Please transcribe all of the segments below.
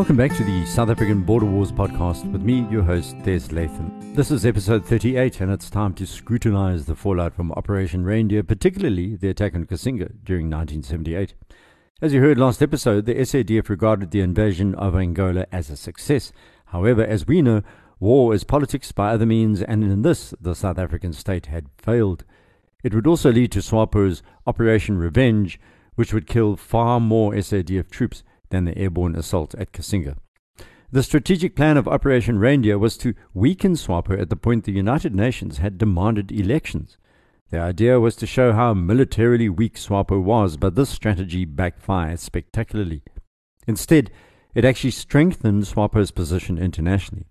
Welcome back to the South African Border Wars podcast with me, your host, Des Latham. This is episode 38, and it's time to scrutinize the fallout from Operation Reindeer, particularly the attack on Cassinga during 1978. As you heard last episode, the SADF regarded the invasion of Angola as a success. However, as we know, war is politics by other means, and in this, the South African state had failed. It would also lead to SWAPO's Operation Revenge, which would kill far more SADF troops than the airborne assault at Cassinga. The strategic plan of Operation Reindeer was to weaken SWAPO at the point the United Nations had demanded elections. The idea was to show how militarily weak SWAPO was, but this strategy backfired spectacularly. Instead, it actually strengthened SWAPO's position internationally.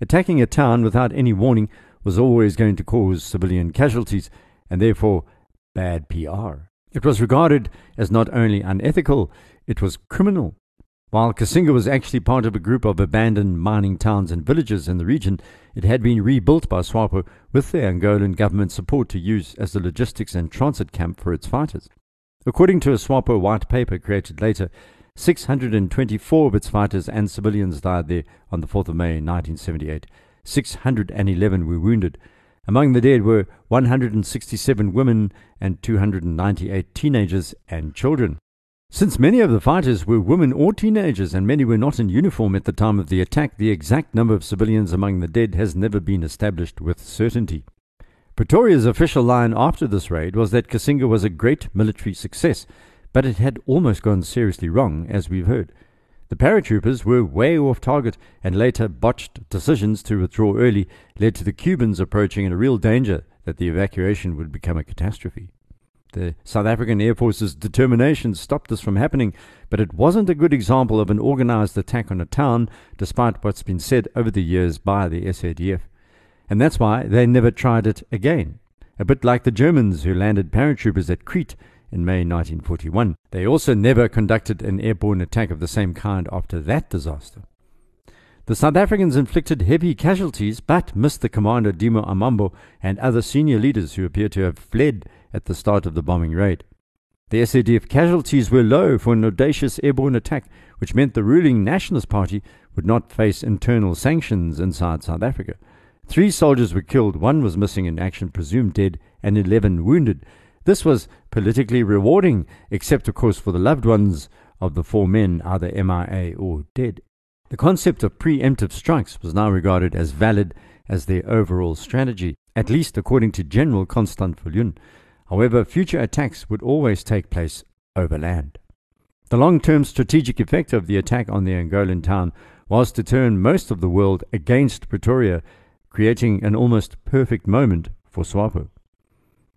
Attacking a town without any warning was always going to cause civilian casualties and therefore bad PR. It was regarded as not only unethical, it was criminal. While Cassinga was actually part of a group of abandoned mining towns and villages in the region, it had been rebuilt by SWAPO with the Angolan government support to use as a logistics and transit camp for its fighters. According to a SWAPO white paper created later, 624 of its fighters and civilians died there on the 4th of May 1978. 611 were wounded. Among the dead were 167 women and 298 teenagers and children. Since many of the fighters were women or teenagers and many were not in uniform at the time of the attack, the exact number of civilians among the dead has never been established with certainty. Pretoria's official line after this raid was that Cassinga was a great military success, but it had almost gone seriously wrong, as we've heard. The paratroopers were way off target, and later botched decisions to withdraw early led to the Cubans approaching in a real danger that the evacuation would become a catastrophe. The South African Air Force's determination stopped this from happening, but it wasn't a good example of an organized attack on a town, despite what's been said over the years by the SADF. And that's why they never tried it again. A bit like the Germans who landed paratroopers at Crete in May 1941. They also never conducted an airborne attack of the same kind after that disaster. The South Africans inflicted heavy casualties but missed the commander Dimo Hamaambo and other senior leaders who appear to have fled at the start of the bombing raid. The SADF casualties were low for an audacious airborne attack, which meant the ruling Nationalist Party would not face internal sanctions inside South Africa. Three soldiers were killed, one was missing in action, presumed dead, and 11 wounded. This was politically rewarding, except, of course, for the loved ones of the four men, either MIA or dead. The concept of preemptive strikes was now regarded as valid as their overall strategy, at least according to General Constant Viljoen, However, future attacks would always take place over land. The long term strategic effect of the attack on the Angolan town was to turn most of the world against Pretoria, creating an almost perfect moment for SWAPO.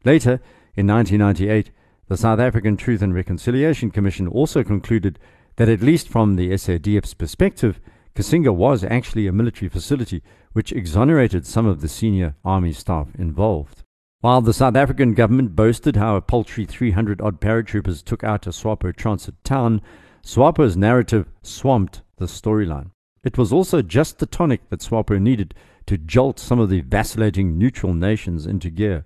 Later, in 1998, the South African Truth and Reconciliation Commission also concluded that, at least from the SADF's perspective, Cassinga was actually a military facility, which exonerated some of the senior army staff involved. While the South African government boasted how a paltry 300 odd paratroopers took out a SWAPO transit town, SWAPO's narrative swamped the storyline. It was also just the tonic that SWAPO needed to jolt some of the vacillating neutral nations into gear.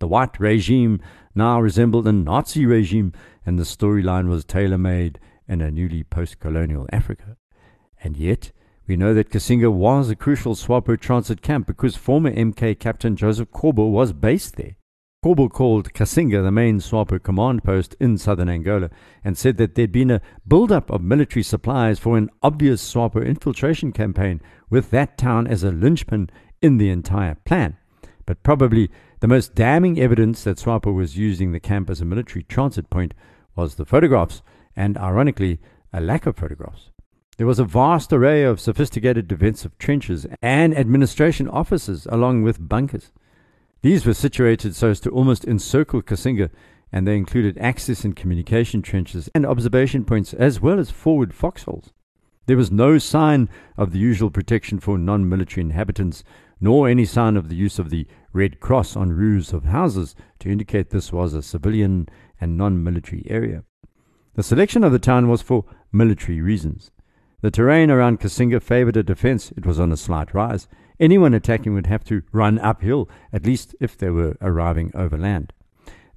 The white regime now resembled a Nazi regime, and the storyline was tailor made in a newly post colonial Africa. And yet, we know that Cassinga was a crucial SWAPO transit camp because former MK Captain Joseph Corbo was based there. Corbo called Cassinga the main SWAPO command post in southern Angola and said that there'd been a build-up of military supplies for an obvious SWAPO infiltration campaign with that town as a linchpin in the entire plan. But probably the most damning evidence that SWAPO was using the camp as a military transit point was the photographs, and ironically, a lack of photographs. There was a vast array of sophisticated defensive trenches and administration offices along with bunkers. These were situated so as to almost encircle Cassinga, and they included access and communication trenches and observation points as well as forward foxholes. There was no sign of the usual protection for non military inhabitants, nor any sign of the use of the Red Cross on roofs of houses to indicate this was a civilian and non military area. The selection of the town was for military reasons. The terrain around Cassinga favored a defense. It was on a slight rise. Anyone attacking would have to run uphill, at least if they were arriving overland.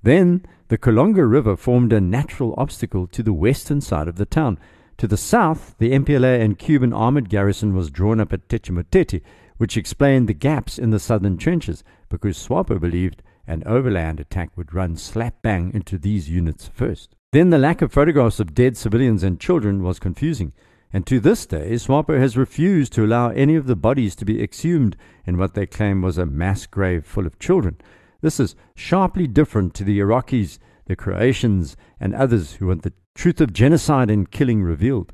Then the Kolonga River formed a natural obstacle to the western side of the town. To the south, the MPLA and Cuban armored garrison was drawn up at Techamutete, which explained the gaps in the southern trenches, because SWAPO believed an overland attack would run slap bang into these units first. Then the lack of photographs of dead civilians and children was confusing, and to this day, SWAPO has refused to allow any of the bodies to be exhumed in what they claim was a mass grave full of children. This is sharply different to the Iraqis, the Croatians, and others who want the truth of genocide and killing revealed.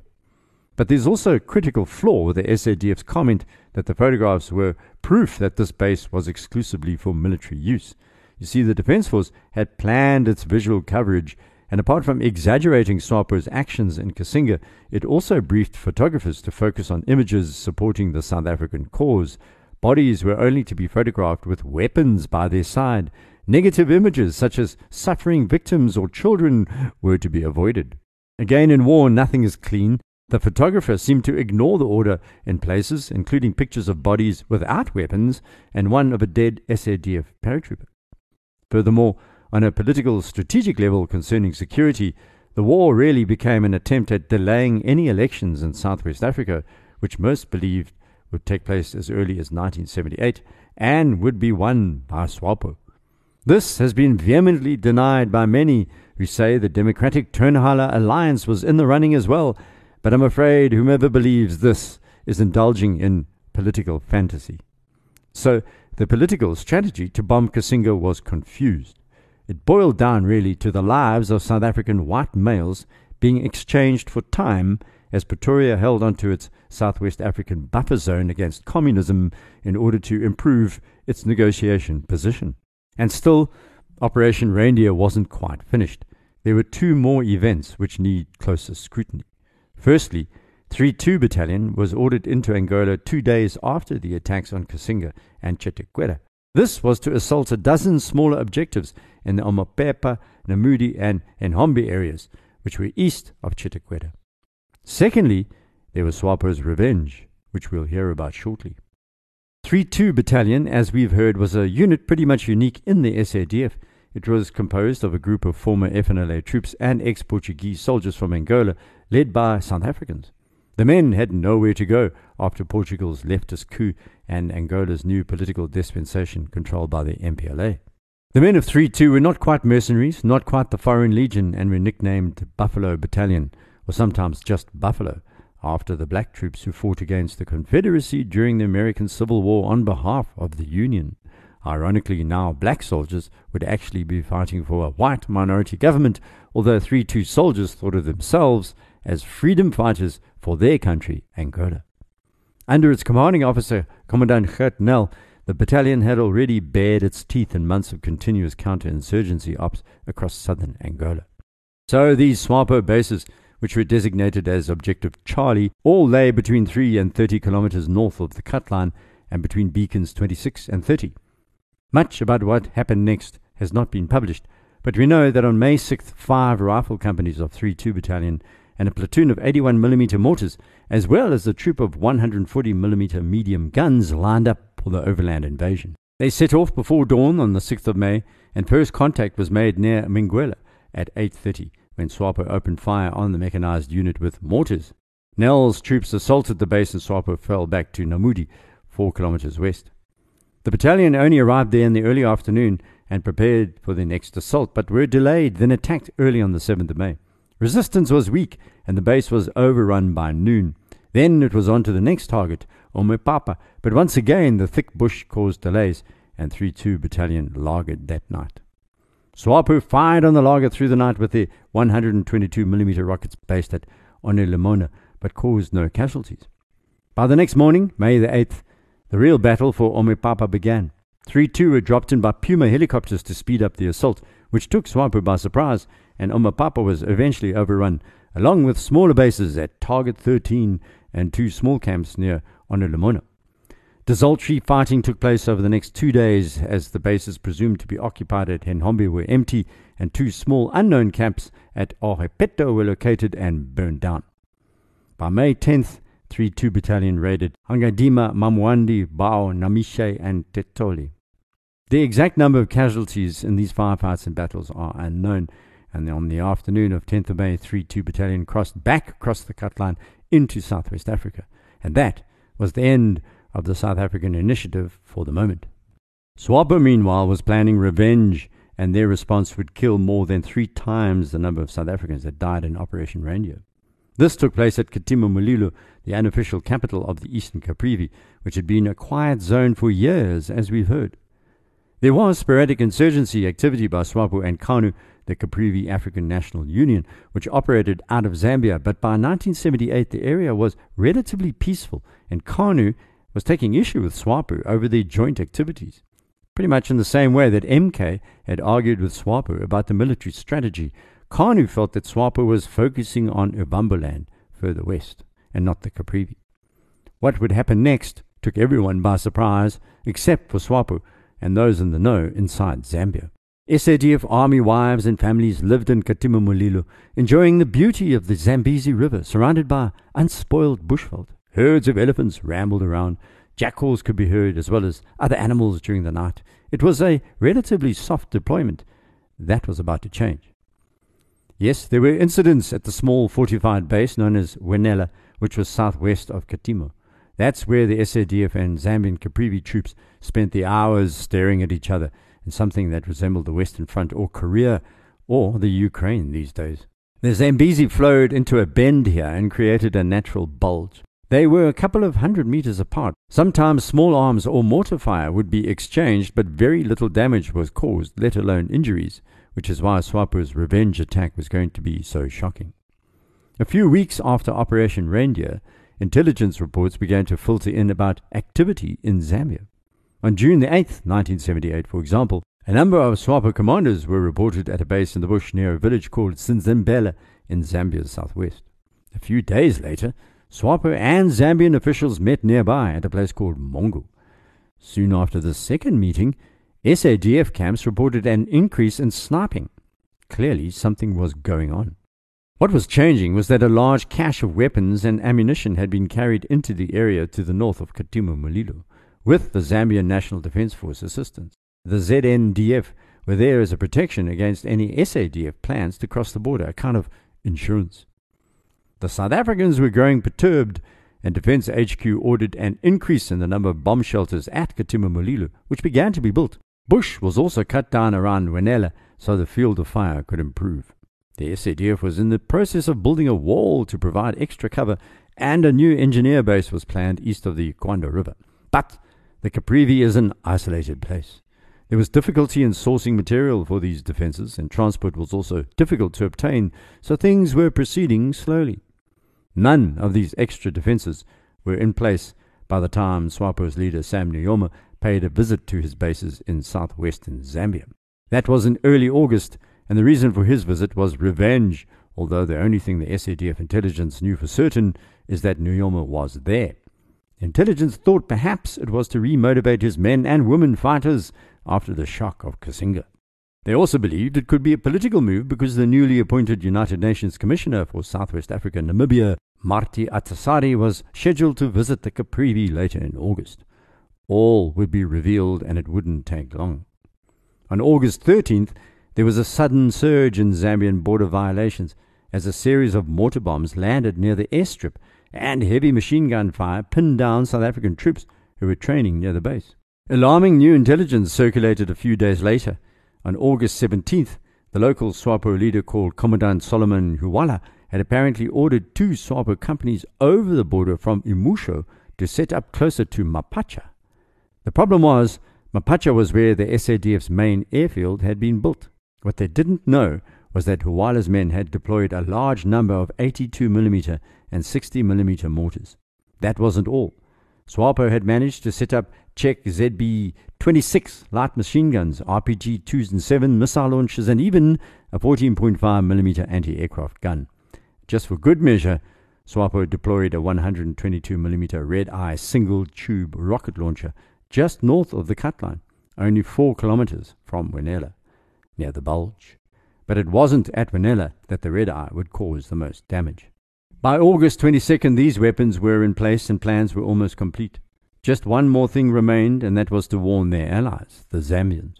But there's also a critical flaw with the SADF's comment that the photographs were proof that this base was exclusively for military use. You see, the Defense Force had planned its visual coverage, and apart from exaggerating SWAPO's actions in Cassinga, it also briefed photographers to focus on images supporting the South African cause. Bodies were only to be photographed with weapons by their side, Negative images such as suffering victims or children were to be avoided. Again, in war, nothing is clean. The photographer seemed to ignore the order in places, including pictures of bodies without weapons and one of a dead SADF paratrooper. Furthermore, on a political strategic level concerning security, the war really became an attempt at delaying any elections in Southwest Africa, which most believed would take place as early as 1978 and would be won by SWAPO. This has been vehemently denied by many who say the Democratic Turnhalle alliance was in the running as well, but I'm afraid whomever believes this is indulging in political fantasy. So the political strategy to bomb Cassinga was confused. It boiled down really to the lives of South African white males being exchanged for time as Pretoria held onto its Southwest African buffer zone against communism in order to improve its negotiation position. And still, Operation Reindeer wasn't quite finished. There were two more events which need closer scrutiny. Firstly, 3 2 Battalion was ordered into Angola two days after the attacks on Cassinga and Chetequera. This was to assault a dozen smaller objectives in the Omopepa, Namudi, and Enhombi areas, which were east of Chetequera. Secondly, there was SWAPO's revenge, which we'll hear about shortly. 3 2 Battalion, as we've heard, was a unit pretty much unique in the SADF. It was composed of a group of former FNLA troops and ex Portuguese soldiers from Angola, led by South Africans. The men had nowhere to go after Portugal's leftist coup and Angola's new political dispensation controlled by the MPLA. The men of 3 2 were not quite mercenaries, not quite the Foreign Legion, and were nicknamed Buffalo Battalion, or sometimes just Buffalo after the black troops who fought against the Confederacy during the American Civil War on behalf of the Union. Ironically, now black soldiers would actually be fighting for a white minority government, although 3 2 soldiers thought of themselves as freedom fighters for their country, Angola. Under its commanding officer, Commandant Gert Nel, the battalion had already bared its teeth in months of continuous counterinsurgency ops across southern Angola. So these SWAPO bases which were designated as Objective Charlie, all lay between 3 and 30 kilometers north of the cut line and between beacons 26 and 30. Much about what happened next has not been published, but we know that on May 6th, five rifle companies of 3 2 Battalion and a platoon of 81mm mortars, as well as a troop of 140mm medium guns, lined up for the overland invasion. They set off before dawn on the 6th of May, and first contact was made near Minguela at 8.30 when SWAPO opened fire on the mechanized unit with mortars. Nel's troops assaulted the base and SWAPO fell back to Namudi, four kilometers west. The battalion only arrived there in the early afternoon and prepared for their next assault, but were delayed, then attacked early on the 7th of May. Resistance was weak, and the base was overrun by noon. Then it was on to the next target, Omepapa, but once again the thick bush caused delays, and 3 2 Battalion lagered that night. SWAPO fired on the lager through the night with their 122mm rockets based at Limona, but caused no casualties. By the next morning, May the 8th, the real battle for Omepapa began. 3 2 were dropped in by Puma helicopters to speed up the assault, which took SWAPO by surprise, and Omepapa was eventually overrun, along with smaller bases at Target 13 and two small camps near Limona. Desultory fighting took place over the next two days as the bases presumed to be occupied at Enhombi were empty and two small unknown camps at Orepeto were located and burned down. By May 10th, 3 2 Battalion raided Hangadima, Mamwandi, Bao, Namishe, and Tetoli. The exact number of casualties in these firefights and battles are unknown, and on the afternoon of 10th of May, 3 2 Battalion crossed back across the cut line into Southwest Africa. And that was the end of the South African initiative for the moment. SWAPO, meanwhile, was planning revenge, and their response would kill more than three times the number of South Africans that died in Operation Reindeer. This took place at Katima Mulilo, the unofficial capital of the Eastern Caprivi, which had been a quiet zone for years, as we've heard. There was sporadic insurgency activity by SWAPO and CANU, the Caprivi African National Union, which operated out of Zambia, but by 1978 the area was relatively peaceful, and CANU was taking issue with SWAPO over their joint activities. Pretty much in the same way that MK had argued with SWAPO about the military strategy, CANU felt that SWAPO was focusing on Ovamboland further west, and not the Caprivi. What would happen next took everyone by surprise, except for SWAPO, and those in the know inside Zambia. SADF army wives and families lived in Katima Mulilo, enjoying the beauty of the Zambezi River, surrounded by unspoiled bushveld. Herds of elephants rambled around. Jackals could be heard, as well as other animals during the night. It was a relatively soft deployment. That was about to change. Yes, there were incidents at the small fortified base known as Wenela, which was southwest of Katima. That's where the SADF and Zambian Caprivi troops spent the hours staring at each other in something that resembled the Western Front or Korea or the Ukraine these days. The Zambezi flowed into a bend here and created a natural bulge. They were a couple of hundred meters apart. Sometimes small arms or mortar fire would be exchanged, but very little damage was caused, let alone injuries, which is why SWAPO's revenge attack was going to be so shocking. A few weeks after Operation Reindeer, intelligence reports began to filter in about activity in Zambia. On June the 8th, 1978, for example, a number of SWAPO commanders were reported at a base in the bush near a village called Sinzembele in Zambia's southwest. A few days later, SWAPO and Zambian officials met nearby at a place called Mongo. Soon after the second meeting, SADF camps reported an increase in sniping. Clearly, something was going on. What was changing was that a large cache of weapons and ammunition had been carried into the area to the north of Katima Mulilo, with the Zambian National Defense Force assistance. The ZNDF were there as a protection against any SADF plans to cross the border, a kind of insurance. The South Africans were growing perturbed, and Defense HQ ordered an increase in the number of bomb shelters at Katima Mulilo, which began to be built. Bush was also cut down around Wenela so the field of fire could improve. The SADF was in the process of building a wall to provide extra cover, and a new engineer base was planned east of the Kwando River. But the Caprivi is an isolated place. There was difficulty in sourcing material for these defenses, and transport was also difficult to obtain, so things were proceeding slowly. None of these extra defenses were in place by the time SWAPO's leader Sam Nujoma paid a visit to his bases in southwestern Zambia. That was in early August, and the reason for his visit was revenge, although the only thing the SADF intelligence knew for certain is that Nujoma was there. Intelligence thought perhaps it was to remotivate his men and women fighters after the shock of Cassinga. They also believed it could be a political move because the newly appointed United Nations Commissioner for Southwest Africa Namibia, Martti Ahtisaari, was scheduled to visit the Caprivi later in August. All would be revealed and it wouldn't take long. On August 13th, there was a sudden surge in Zambian border violations as a series of mortar bombs landed near the airstrip and heavy machine gun fire pinned down South African troops who were training near the base. Alarming new intelligence circulated a few days later. On August 17th, the local SWAPO leader called Commandant Solomon Huwala had apparently ordered two SWAPO companies over the border from Imusho to set up closer to Mapacha. The problem was, Mapacha was where the SADF's main airfield had been built. What they didn't know was that Huwala's men had deployed a large number of 82mm and 60mm mortars. That wasn't all. SWAPO had managed to set up Czech ZB 26 light machine guns, RPG 2s and 7 missile launchers, and even a 14.5mm anti aircraft gun. Just for good measure, SWAPO deployed a 122mm Red Eye single tube rocket launcher just north of the cut line, only 4 kilometers from Wenela near the bulge. But it wasn't at Wenela that the red eye would cause the most damage. By August 22nd, these weapons were in place and plans were almost complete. Just one more thing remained, and that was to warn their allies, the Zambians.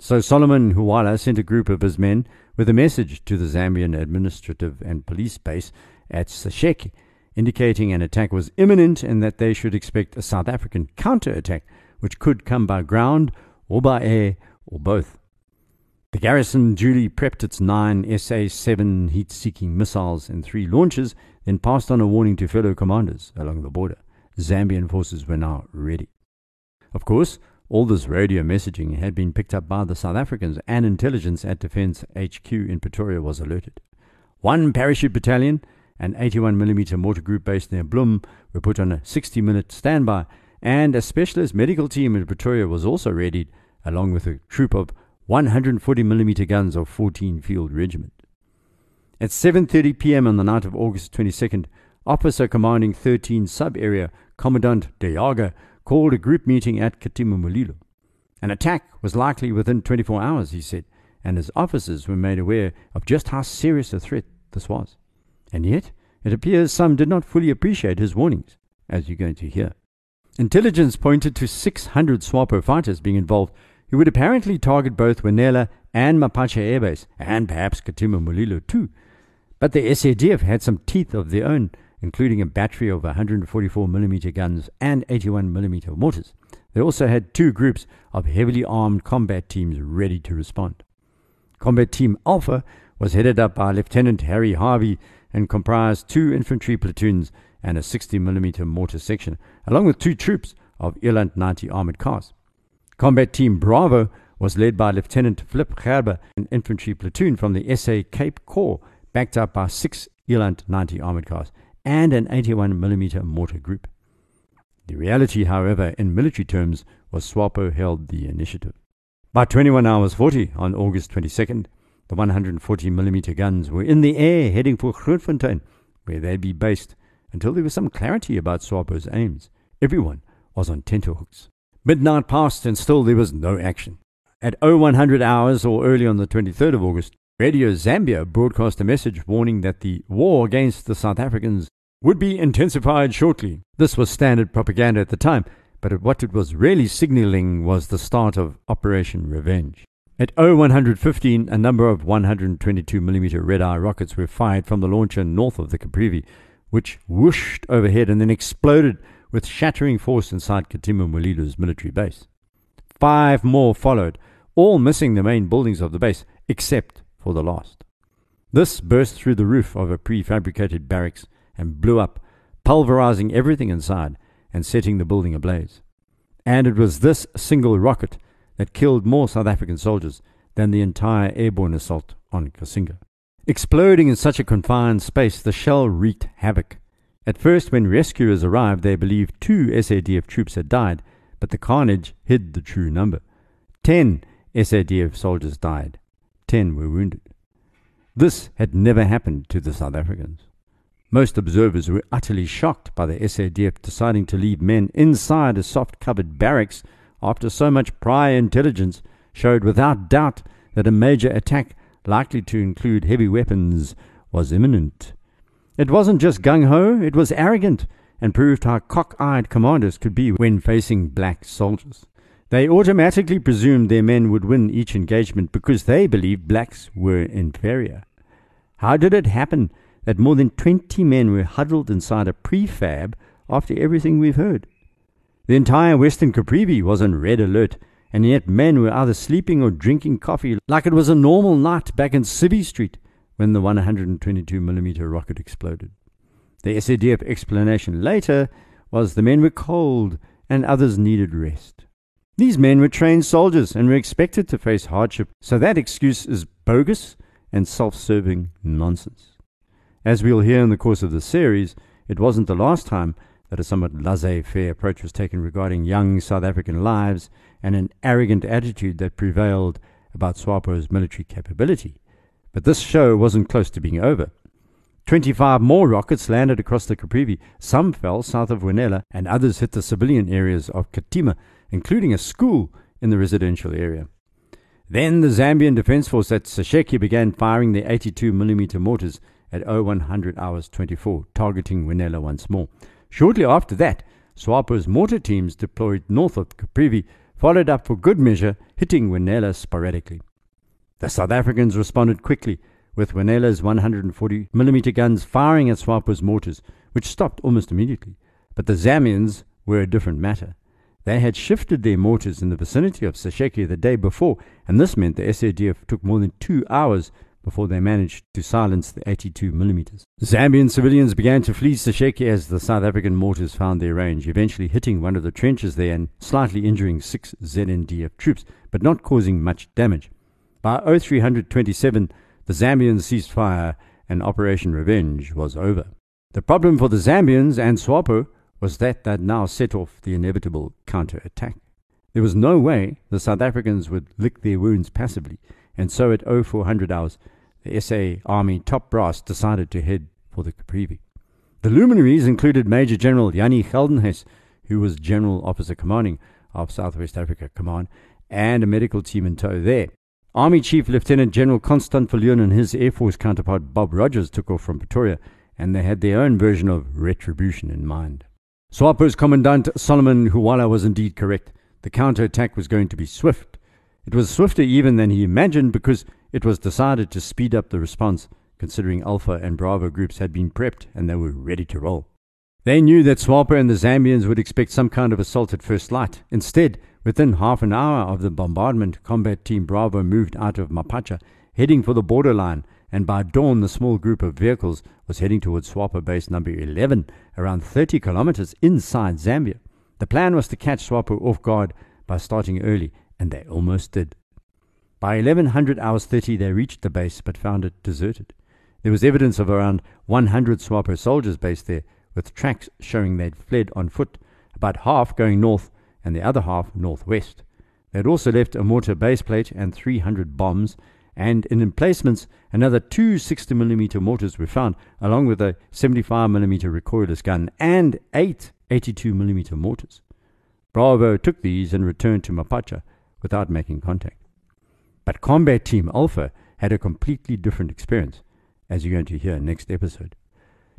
So Solomon Huwala sent a group of his men with a message to the Zambian administrative and police base at Sesheke, indicating an attack was imminent and that they should expect a South African counter-attack, which could come by ground or by air or both. The garrison duly prepped its nine SA 7 heat seeking missiles and three launches, then passed on a warning to fellow commanders along the border. Zambian forces were now ready. Of course, all this radio messaging had been picked up by the South Africans, and intelligence at Defence HQ in Pretoria was alerted. One parachute battalion and 81mm mortar group based near Bloem were put on a 60 minute standby, and a specialist medical team in Pretoria was also readied, along with a troop of 140mm guns of 14 Field Regiment. At 7:30 p.m. on the night of August 22nd, officer commanding 13 sub area Commandant De Jager called a group meeting at Katima Mulilo. An attack was likely within 24 hours, he said, and his officers were made aware of just how serious a threat this was. And yet, it appears some did not fully appreciate his warnings, as you're going to hear. Intelligence pointed to 600 SWAPO fighters being involved who would apparently target both Wenela and Mapacha Air Base, and perhaps Katima Mulilo too. But the SADF had some teeth of their own including a battery of 144mm guns and 81mm mortars. They also had two groups of heavily armed combat teams ready to respond. Combat Team Alpha was headed up by Lieutenant Harry Harvey and comprised two infantry platoons and a 60mm mortar section, along with two troops of Eland 90 armored cars. Combat Team Bravo was led by Lieutenant Flip Gerber, an infantry platoon from the SA Cape Corps, backed up by six Eland 90 armored cars and an 81mm mortar group. The reality, however, in military terms, was SWAPO held the initiative. By 21 hours 40 on August 22nd, the 140mm guns were in the air heading for Grootfontein, where they'd be based until there was some clarity about SWAPO's aims. Everyone was on tenterhooks. Midnight passed and still there was no action. At 0100 hours or early on the 23rd of August, Radio Zambia broadcast a message warning that the war against the South Africans would be intensified shortly. This was standard propaganda at the time, but what it was really signaling was the start of Operation Revenge. At 0115, a number of 122mm red eye rockets were fired from the launcher north of the Caprivi, which whooshed overhead and then exploded with shattering force inside Katima Mulilo's military base. Five more followed, all missing the main buildings of the base, except for the last. This burst through the roof of a prefabricated barracks and blew up, pulverizing everything inside and setting the building ablaze. And it was this single rocket that killed more South African soldiers than the entire airborne assault on Cassinga. Exploding in such a confined space, the shell wreaked havoc. At first, when rescuers arrived, they believed two SADF troops had died, but the carnage hid the true number. Ten SADF soldiers died, ten were wounded. This had never happened to the South Africans. Most observers were utterly shocked by the SADF deciding to leave men inside a soft covered barracks after so much prior intelligence showed without doubt that a major attack, likely to include heavy weapons, was imminent. It wasn't just gung ho, it was arrogant and proved how cock eyed commanders could be when facing black soldiers. They automatically presumed their men would win each engagement because they believed blacks were inferior. How did it happen that more than 20 men were huddled inside a prefab after everything we've heard. The entire Western Caprivi was on red alert, and yet men were either sleeping or drinking coffee like it was a normal night back in Civvy Street when the 122mm rocket exploded. The SADF explanation later was the men were cold and others needed rest. These men were trained soldiers and were expected to face hardship, so that excuse is bogus and self serving nonsense. As we'll hear in the course of the series, it wasn't the last time that a somewhat laissez faire approach was taken regarding young South African lives and an arrogant attitude that prevailed about SWAPO's military capability. But this show wasn't close to being over. 25 more rockets landed across the Caprivi. Some fell south of Wenela, and others hit the civilian areas of Katima, including a school in the residential area. Then the Zambian Defence Force at Sesheke began firing their 82mm mortars at 0100 hours 24, targeting Wenela once more. Shortly after that, SWAPO's mortar teams deployed north of Caprivi, followed up for good measure, hitting Wenela sporadically. The South Africans responded quickly, with Wenela's 140mm guns firing at SWAPO's mortars, which stopped almost immediately. But the Zambians were a different matter. They had shifted their mortars in the vicinity of Sesheke the day before, and this meant the SADF took more than two hours before they managed to silence the 82 millimeters. Zambian civilians began to flee Sesheke as the South African mortars found their range, eventually hitting one of the trenches there and slightly injuring six ZNDF troops, but not causing much damage. By 0327, the Zambians ceased fire and Operation Revenge was over. The problem for the Zambians and SWAPO was that they'd now set off the inevitable counter-attack. There was no way the South Africans would lick their wounds passively, and so at 0400 hours, the SA Army top brass decided to head for the Caprivi. The luminaries included Major General Jannie Geldenhuys, who was General Officer Commanding of Southwest Africa Command, and a medical team in tow there. Army Chief Lieutenant General Constant Viljoen and his Air Force counterpart Bob Rogers took off from Pretoria, and they had their own version of retribution in mind. SWAPO's Commandant Solomon Huwala was indeed correct. The counterattack was going to be swift. It was swifter even than he imagined because it was decided to speed up the response, considering Alpha and Bravo groups had been prepped and they were ready to roll. They knew that SWAPO and the Zambians would expect some kind of assault at first light. Instead, within half an hour of the bombardment, Combat Team Bravo moved out of Mapacha, heading for the borderline and by dawn the small group of vehicles was heading towards SWAPO base number 11, around 30 kilometers inside Zambia. The plan was to catch SWAPO off guard by starting early, and they almost did. By 1100 hours 30 they reached the base but found it deserted. There was evidence of around 100 SWAPO soldiers based there, with tracks showing they'd fled on foot, about half going north and the other half northwest. They had also left a mortar base plate and 300 bombs and in emplacements, another two 60mm mortars were found, along with a 75mm recoilless gun and eight 82mm mortars. Bravo took these and returned to Mapacha without making contact. But Combat Team Alpha had a completely different experience, as you're going to hear next episode.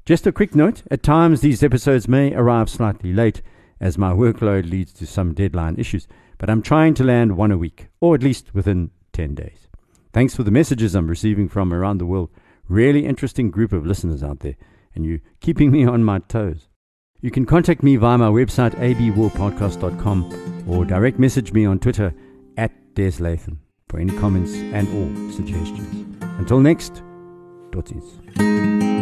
Just a quick note at times these episodes may arrive slightly late, as my workload leads to some deadline issues, but I'm trying to land one a week, or at least within 10 days. Thanks for the messages I'm receiving from around the world. Really interesting group of listeners out there, and you keeping me on my toes. You can contact me via my website, abwarpodcast.com, or direct message me on Twitter at Des Latham for any comments and or suggestions. Until next, Totsiens.